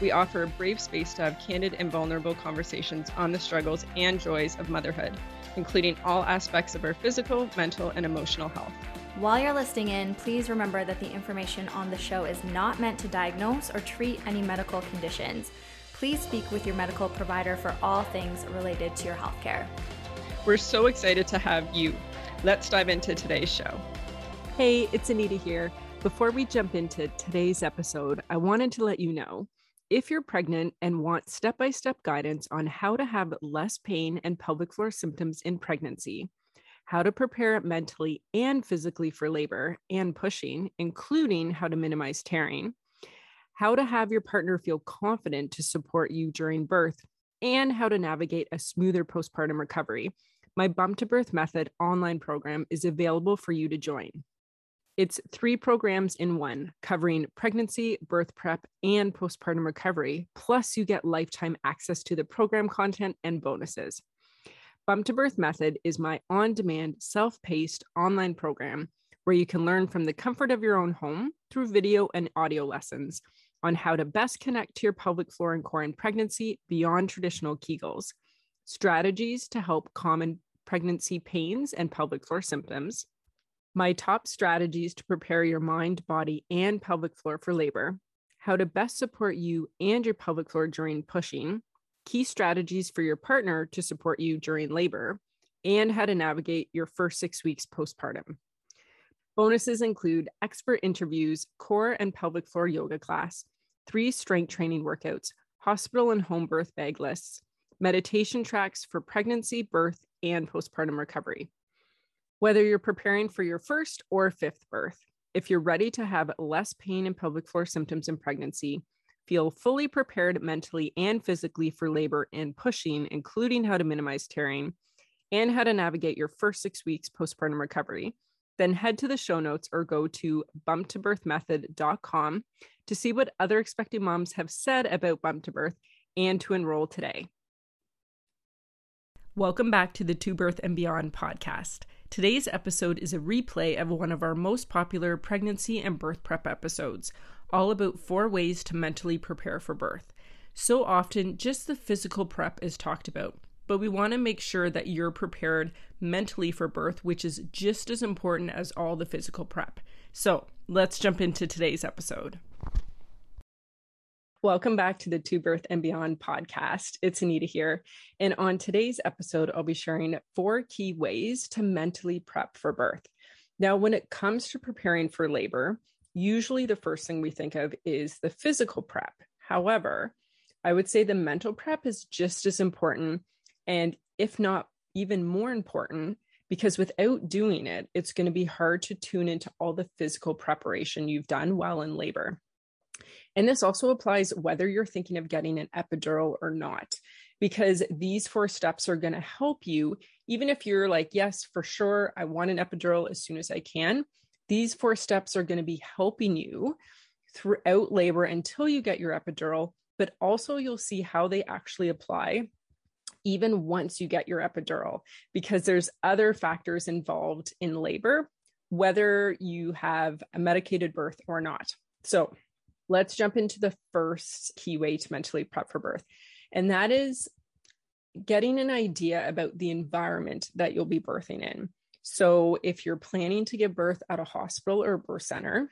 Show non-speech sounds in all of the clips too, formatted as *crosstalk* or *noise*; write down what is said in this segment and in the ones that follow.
We offer a brave space to have candid and vulnerable conversations on the struggles and joys of motherhood, including all aspects of our physical, mental, and emotional health. While you're listening in, please remember that the information on the show is not meant to diagnose or treat any medical conditions. Please speak with your medical provider for all things related to your healthcare. We're so excited to have you. Let's dive into today's show. Hey, it's Anita here. Before we jump into today's episode, I wanted to let you know if you're pregnant and want step by step guidance on how to have less pain and pelvic floor symptoms in pregnancy, how to prepare mentally and physically for labor and pushing, including how to minimize tearing, how to have your partner feel confident to support you during birth, and how to navigate a smoother postpartum recovery. My Bump to Birth Method online program is available for you to join. It's three programs in one, covering pregnancy, birth prep, and postpartum recovery. Plus, you get lifetime access to the program content and bonuses. Bump to Birth Method is my on demand, self paced online program where you can learn from the comfort of your own home through video and audio lessons on how to best connect to your pelvic floor and core in pregnancy beyond traditional Kegels, strategies to help common pregnancy pains and pelvic floor symptoms, my top strategies to prepare your mind, body, and pelvic floor for labor, how to best support you and your pelvic floor during pushing, key strategies for your partner to support you during labor, and how to navigate your first six weeks postpartum. Bonuses include expert interviews, core and pelvic floor yoga class, three strength training workouts, hospital and home birth bag lists, meditation tracks for pregnancy, birth, and postpartum recovery. Whether you're preparing for your first or fifth birth, if you're ready to have less pain and pelvic floor symptoms in pregnancy, feel fully prepared mentally and physically for labor and pushing, including how to minimize tearing and how to navigate your first six weeks postpartum recovery, then head to the show notes or go to bumptobirthmethod.com to see what other expecting moms have said about bump to birth and to enroll today. Welcome back to the To Birth and Beyond podcast. Today's episode is a replay of one of our most popular pregnancy and birth prep episodes, all about four ways to mentally prepare for birth. So often, just the physical prep is talked about but we want to make sure that you're prepared mentally for birth, which is just as important as all the physical prep. So let's jump into today's episode. Welcome back to the To Birth and Beyond podcast. It's Anita here. And on today's episode, I'll be sharing four key ways to mentally prep for birth. Now, when it comes to preparing for labor, usually the first thing we think of is the physical prep. However, I would say the mental prep is just as important and if not even more important, because without doing it, it's going to be hard to tune into all the physical preparation you've done while in labor. And this also applies whether you're thinking of getting an epidural or not, because these four steps are going to help you, even if you're like, yes, for sure, I want an epidural as soon as I can. These four steps are going to be helping you throughout labor until you get your epidural, but also you'll see how they actually apply even once you get your epidural, because there's other factors involved in labor, whether you have a medicated birth or not. So let's jump into the first key way to mentally prep for birth, and that is getting an idea about the environment that you'll be birthing in. So if you're planning to give birth at a hospital or birth center,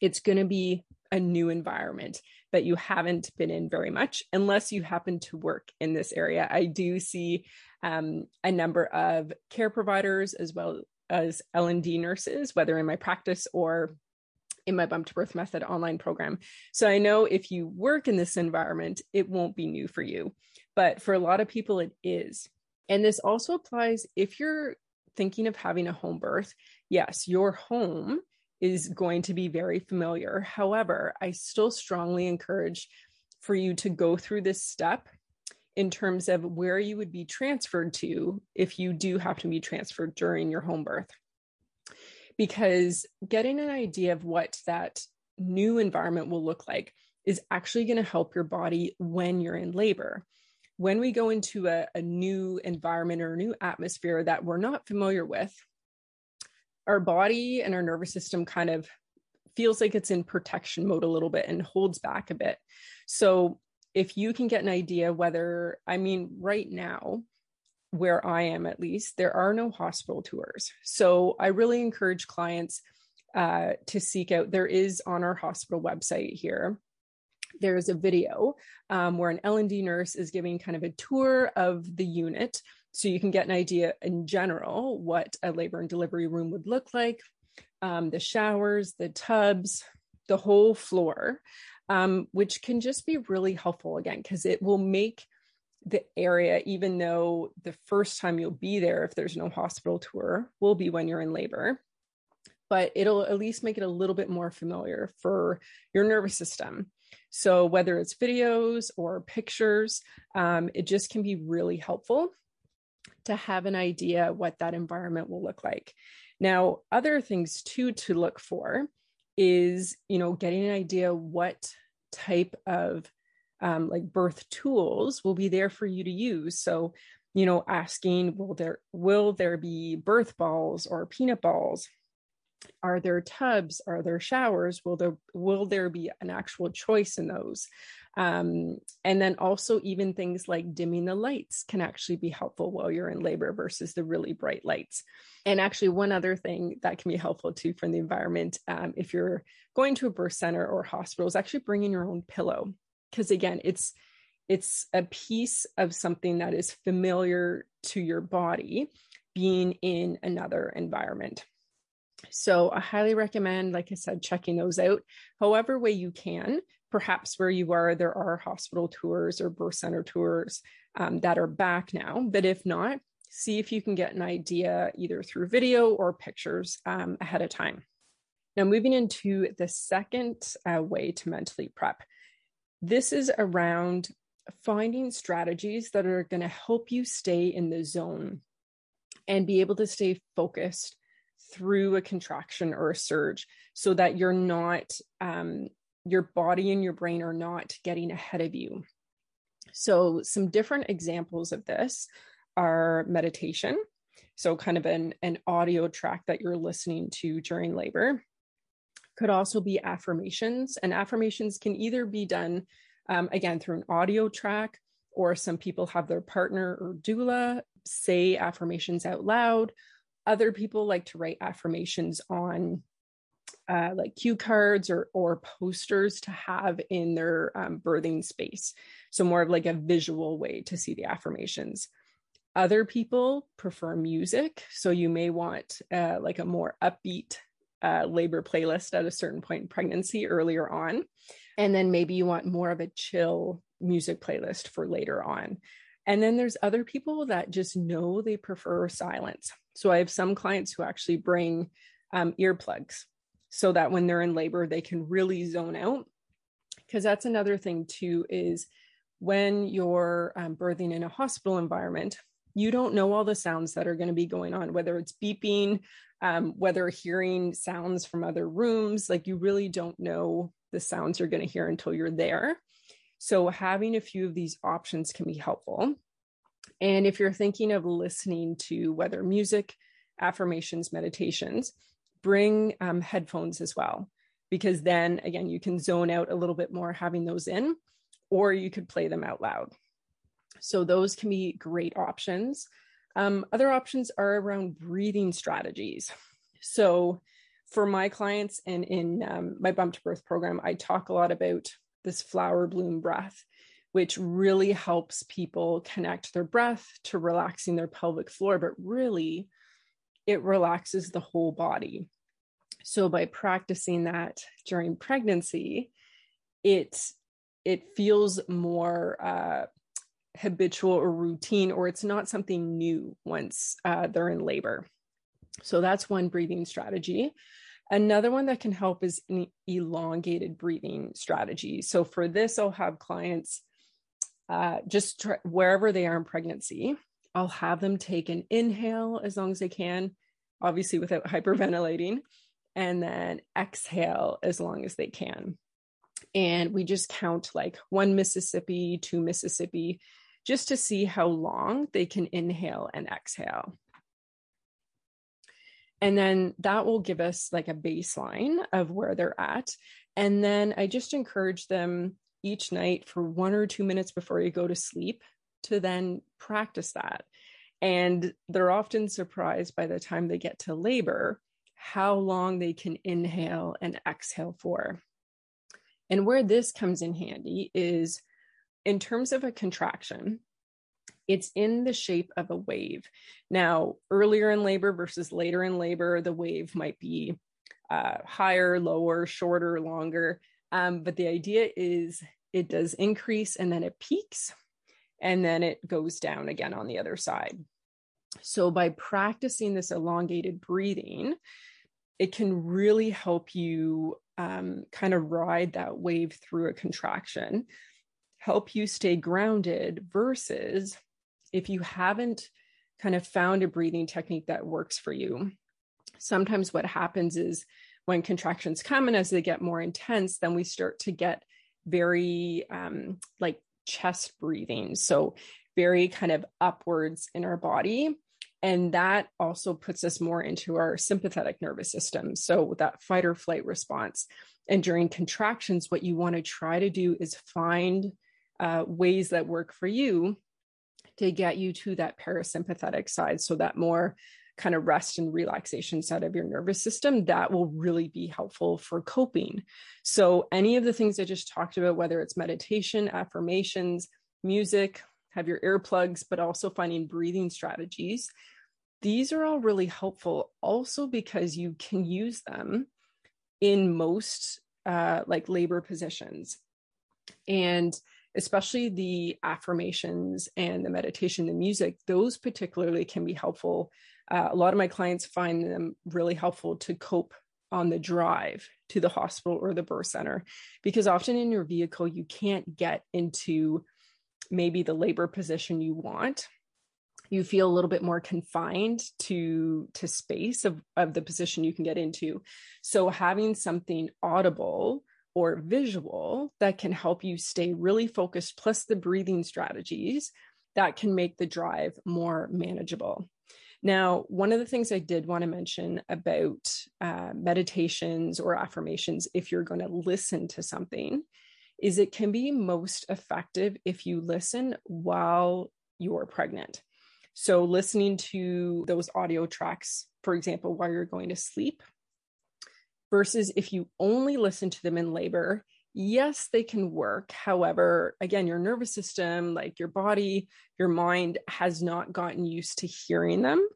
it's going to be a new environment that you haven't been in very much unless you happen to work in this area. I do see um, a number of care providers as well as L&D nurses, whether in my practice or in my bump to birth method online program. So I know if you work in this environment, it won't be new for you. But for a lot of people, it is. And this also applies if you're thinking of having a home birth. Yes, your home is going to be very familiar. However, I still strongly encourage for you to go through this step in terms of where you would be transferred to if you do have to be transferred during your home birth. Because getting an idea of what that new environment will look like is actually going to help your body when you're in labor. When we go into a, a new environment or a new atmosphere that we're not familiar with, our body and our nervous system kind of feels like it's in protection mode a little bit and holds back a bit. So if you can get an idea whether, I mean, right now, where I am at least, there are no hospital tours. So I really encourage clients uh, to seek out, there is on our hospital website here. There's a video um, where an L&D nurse is giving kind of a tour of the unit so you can get an idea in general what a labor and delivery room would look like, um, the showers, the tubs, the whole floor, um, which can just be really helpful again, because it will make the area, even though the first time you'll be there, if there's no hospital tour, will be when you're in labor. But it'll at least make it a little bit more familiar for your nervous system. So, whether it's videos or pictures, um, it just can be really helpful to have an idea what that environment will look like. Now, other things too to look for is, you know, getting an idea what type of um, like birth tools will be there for you to use. So, you know, asking, will there will there be birth balls or peanut balls? Are there tubs? Are there showers? Will there will there be an actual choice in those? Um, and then also even things like dimming the lights can actually be helpful while you're in labor versus the really bright lights. And actually, one other thing that can be helpful too from the environment, um, if you're going to a birth center or hospital, is actually bringing your own pillow because again, it's it's a piece of something that is familiar to your body being in another environment. So I highly recommend, like I said, checking those out however way you can perhaps where you are, there are hospital tours or birth center tours um, that are back now. But if not, see if you can get an idea either through video or pictures um, ahead of time. Now, moving into the second uh, way to mentally prep, this is around finding strategies that are going to help you stay in the zone and be able to stay focused through a contraction or a surge so that you're not um, your body and your brain are not getting ahead of you. So, some different examples of this are meditation. So, kind of an, an audio track that you're listening to during labor. Could also be affirmations, and affirmations can either be done um, again through an audio track, or some people have their partner or doula say affirmations out loud. Other people like to write affirmations on uh, like cue cards or or posters to have in their um, birthing space. So more of like a visual way to see the affirmations. Other people prefer music, so you may want uh, like a more upbeat uh, labor playlist at a certain point in pregnancy earlier on, and then maybe you want more of a chill music playlist for later on. And then there's other people that just know they prefer silence. So I have some clients who actually bring um, earplugs so that when they're in labor, they can really zone out. Because that's another thing, too, is when you're um, birthing in a hospital environment, you don't know all the sounds that are going to be going on, whether it's beeping, um, whether hearing sounds from other rooms. Like you really don't know the sounds you're going to hear until you're there. So having a few of these options can be helpful. And if you're thinking of listening to whether music, affirmations, meditations, bring um, headphones as well, because then again, you can zone out a little bit more having those in, or you could play them out loud. So those can be great options. Um, other options are around breathing strategies. So for my clients and in um, my bump to birth program, I talk a lot about this flower bloom breath, which really helps people connect their breath to relaxing their pelvic floor, but really it relaxes the whole body. So by practicing that during pregnancy, it it feels more uh, habitual or routine, or it's not something new once uh, they're in labor. So that's one breathing strategy. Another one that can help is an elongated breathing strategy. So for this, I'll have clients uh, just wherever they are in pregnancy, I'll have them take an inhale as long as they can, obviously without *laughs* hyperventilating, and then exhale as long as they can. And we just count like one Mississippi, two Mississippi, just to see how long they can inhale and exhale. And then that will give us like a baseline of where they're at. And then I just encourage them each night for one or two minutes before you go to sleep to then practice that. And they're often surprised by the time they get to labor how long they can inhale and exhale for. And where this comes in handy is in terms of a contraction, it's in the shape of a wave. Now, earlier in labor versus later in labor, the wave might be uh, higher, lower, shorter, longer. Um, but the idea is it does increase and then it peaks and then it goes down again on the other side. So, by practicing this elongated breathing, it can really help you um, kind of ride that wave through a contraction, help you stay grounded versus if you haven't kind of found a breathing technique that works for you. Sometimes what happens is when contractions come and as they get more intense, then we start to get very um, like chest breathing. So, very kind of upwards in our body. And that also puts us more into our sympathetic nervous system. So, that fight or flight response. And during contractions, what you want to try to do is find uh, ways that work for you to get you to that parasympathetic side. So, that more kind of rest and relaxation side of your nervous system, that will really be helpful for coping. So, any of the things I just talked about, whether it's meditation, affirmations, music, have your earplugs, but also finding breathing strategies, these are all really helpful also because you can use them in most uh, like labor positions. And especially the affirmations and the meditation, the music, those particularly can be helpful. Uh, a lot of my clients find them really helpful to cope on the drive to the hospital or the birth center because often in your vehicle you can't get into maybe the labor position you want. You feel a little bit more confined to to space of, of the position you can get into. So having something audible or visual that can help you stay really focused plus the breathing strategies that can make the drive more manageable now, one of the things I did want to mention about uh, meditations or affirmations, if you're going to listen to something, is it can be most effective if you listen while you're pregnant. So, listening to those audio tracks, for example, while you're going to sleep, versus if you only listen to them in labor, yes, they can work. However, again, your nervous system, like your body, your mind has not gotten used to hearing them.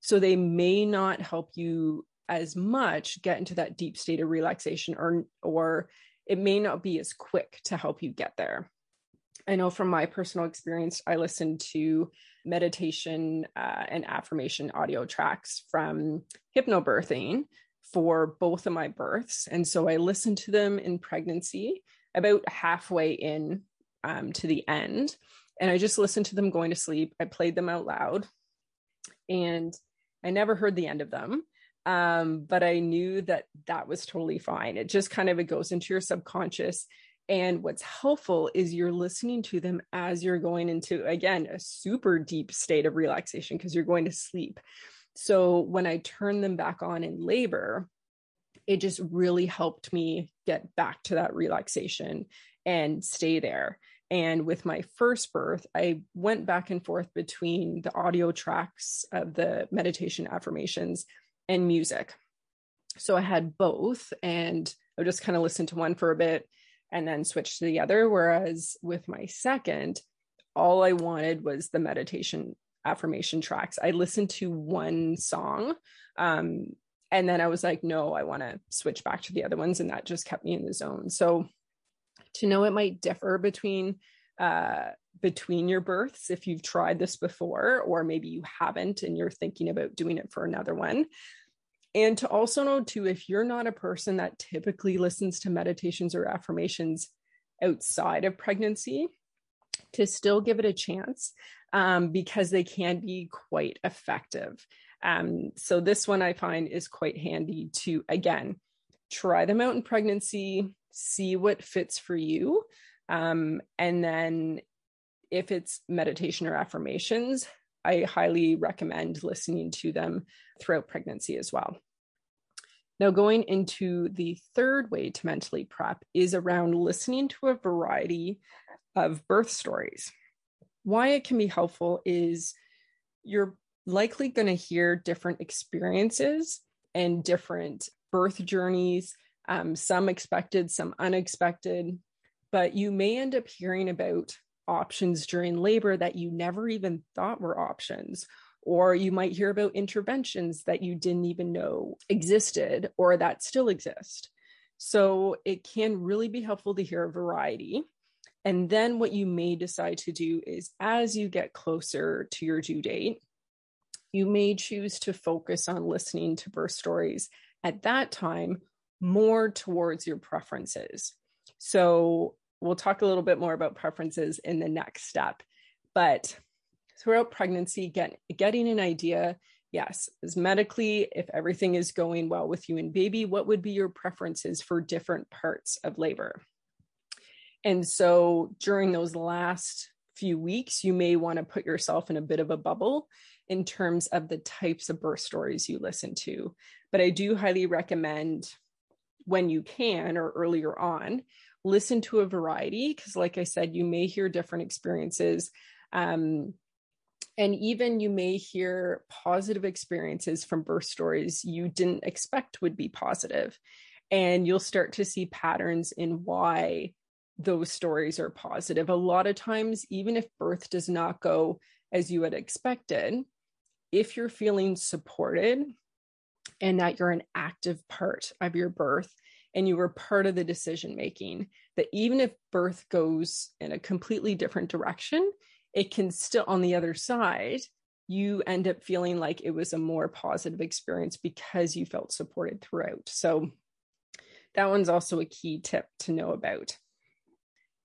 So they may not help you as much get into that deep state of relaxation or or it may not be as quick to help you get there. I know from my personal experience, I listened to meditation uh, and affirmation audio tracks from hypnobirthing for both of my births. And so I listened to them in pregnancy, about halfway in um, to the end. And I just listened to them going to sleep. I played them out loud. And I never heard the end of them. Um, but I knew that that was totally fine. It just kind of it goes into your subconscious. And what's helpful is you're listening to them as you're going into, again, a super deep state of relaxation because you're going to sleep. So when I turned them back on in labor, it just really helped me get back to that relaxation and stay there. And with my first birth, I went back and forth between the audio tracks of the meditation affirmations and music. So I had both, and I would just kind of listened to one for a bit and then switch to the other. Whereas with my second, all I wanted was the meditation affirmation tracks. I listened to one song. Um, and then I was like, no, I want to switch back to the other ones. And that just kept me in the zone. So to know it might differ between uh, between your births if you've tried this before, or maybe you haven't and you're thinking about doing it for another one. And to also know, too, if you're not a person that typically listens to meditations or affirmations outside of pregnancy, to still give it a chance um, because they can be quite effective. Um, so, this one I find is quite handy to, again, try them out in pregnancy, see what fits for you. Um, and then if it's meditation or affirmations, I highly recommend listening to them throughout pregnancy as well. Now, going into the third way to mentally prep is around listening to a variety of birth stories. Why it can be helpful is you're likely going to hear different experiences and different birth journeys, um, some expected, some unexpected, but you may end up hearing about options during labor that you never even thought were options. Or you might hear about interventions that you didn't even know existed or that still exist. So it can really be helpful to hear a variety. And then what you may decide to do is as you get closer to your due date, you may choose to focus on listening to birth stories at that time more towards your preferences. So we'll talk a little bit more about preferences in the next step. But throughout pregnancy, get, getting an idea yes, is medically, if everything is going well with you and baby, what would be your preferences for different parts of labor? And so during those last few weeks, you may want to put yourself in a bit of a bubble in terms of the types of birth stories you listen to. But I do highly recommend when you can or earlier on, listen to a variety because, like I said, you may hear different experiences. Um, and even you may hear positive experiences from birth stories you didn't expect would be positive. And you'll start to see patterns in why those stories are positive. A lot of times, even if birth does not go as you had expected, if you're feeling supported and that you're an active part of your birth and you were part of the decision making, that even if birth goes in a completely different direction, it can still, on the other side, you end up feeling like it was a more positive experience because you felt supported throughout. So, that one's also a key tip to know about.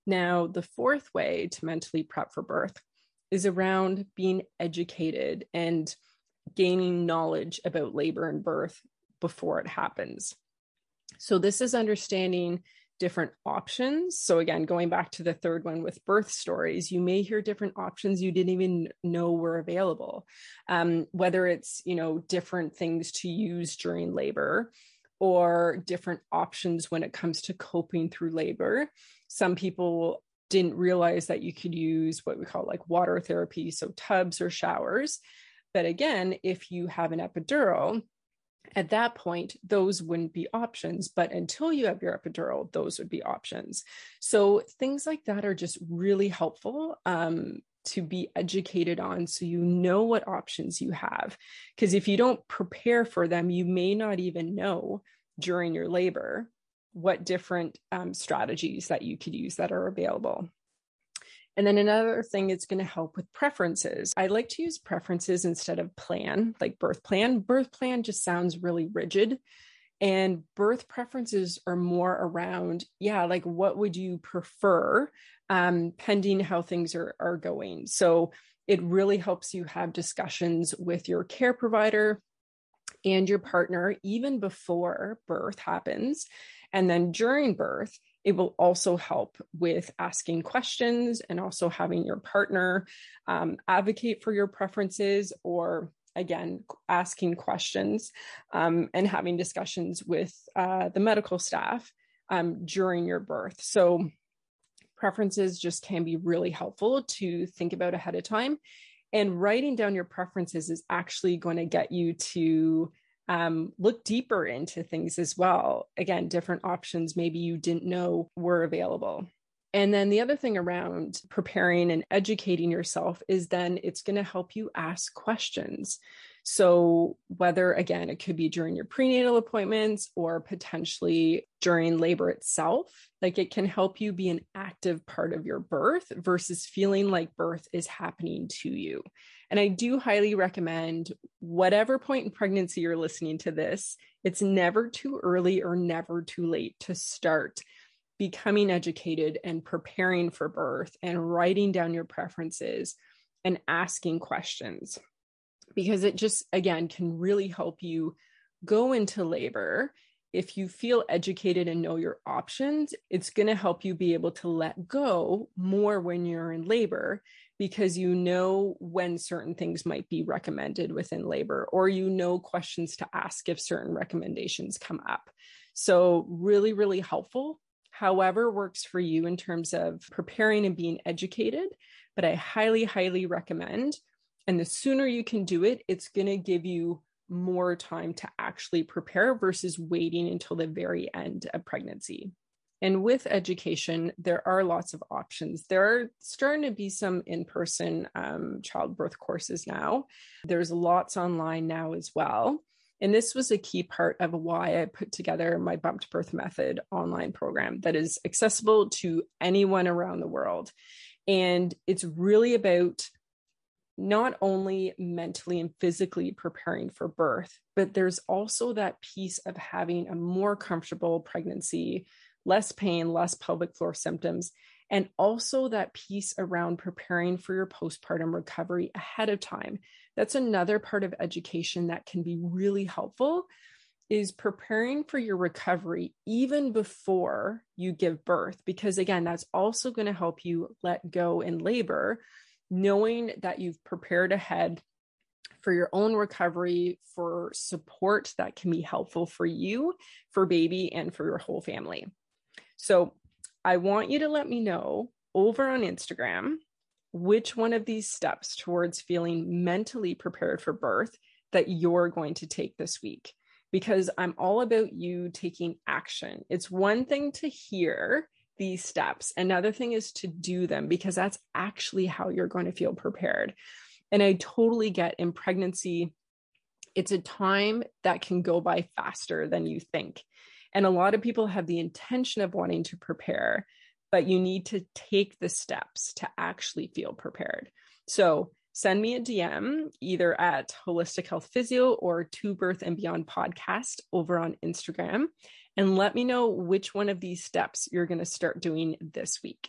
Now, the fourth way to mentally prep for birth is around being educated and gaining knowledge about labor and birth before it happens. So, this is understanding different options. So, again, going back to the third one with birth stories, you may hear different options you didn't even know were available. Um, whether it's, you know, different things to use during labor or different options when it comes to coping through labor. Some people didn't realize that you could use what we call like water therapy, so tubs or showers. But again, if you have an epidural, at that point, those wouldn't be options. But until you have your epidural, those would be options. So things like that are just really helpful um, to be educated on so you know what options you have. Because if you don't prepare for them, you may not even know during your labor what different um, strategies that you could use that are available. And then another thing it's going to help with preferences. I like to use preferences instead of plan, like birth plan. Birth plan just sounds really rigid. And birth preferences are more around, yeah, like what would you prefer, um, pending how things are, are going. So it really helps you have discussions with your care provider and your partner even before birth happens. And then during birth, it will also help with asking questions and also having your partner um, advocate for your preferences or again asking questions um, and having discussions with uh, the medical staff um, during your birth. So preferences just can be really helpful to think about ahead of time. And writing down your preferences is actually going to get you to um, look deeper into things as well. Again, different options maybe you didn't know were available. And then the other thing around preparing and educating yourself is then it's going to help you ask questions. So, whether again, it could be during your prenatal appointments or potentially during labor itself, like it can help you be an active part of your birth versus feeling like birth is happening to you. And I do highly recommend whatever point in pregnancy you're listening to this, it's never too early or never too late to start becoming educated and preparing for birth and writing down your preferences and asking questions. Because it just again can really help you go into labor. If you feel educated and know your options it's going to help you be able to let go more when you're in labor because you know when certain things might be recommended within labor or you know questions to ask if certain recommendations come up so really really helpful however works for you in terms of preparing and being educated. But I highly, highly recommend. And the sooner you can do it, it's going to give you more time to actually prepare versus waiting until the very end of pregnancy. And with education, there are lots of options. There are starting to be some in person um, childbirth courses now. There's lots online now as well. And this was a key part of why I put together my Bump to Birth Method online program that is accessible to anyone around the world. And it's really about not only mentally and physically preparing for birth, but there's also that piece of having a more comfortable pregnancy, less pain, less pelvic floor symptoms, and also that piece around preparing for your postpartum recovery ahead of time. That's another part of education that can be really helpful is preparing for your recovery even before you give birth because again that's also going to help you let go in labor knowing that you've prepared ahead for your own recovery for support that can be helpful for you for baby and for your whole family so i want you to let me know over on instagram which one of these steps towards feeling mentally prepared for birth that you're going to take this week because I'm all about you taking action. It's one thing to hear these steps, another thing is to do them because that's actually how you're going to feel prepared. And I totally get in pregnancy, it's a time that can go by faster than you think. And a lot of people have the intention of wanting to prepare, but you need to take the steps to actually feel prepared. So send me a DM either at Holistic Health Physio or To Birth and Beyond podcast over on Instagram and let me know which one of these steps you're going to start doing this week.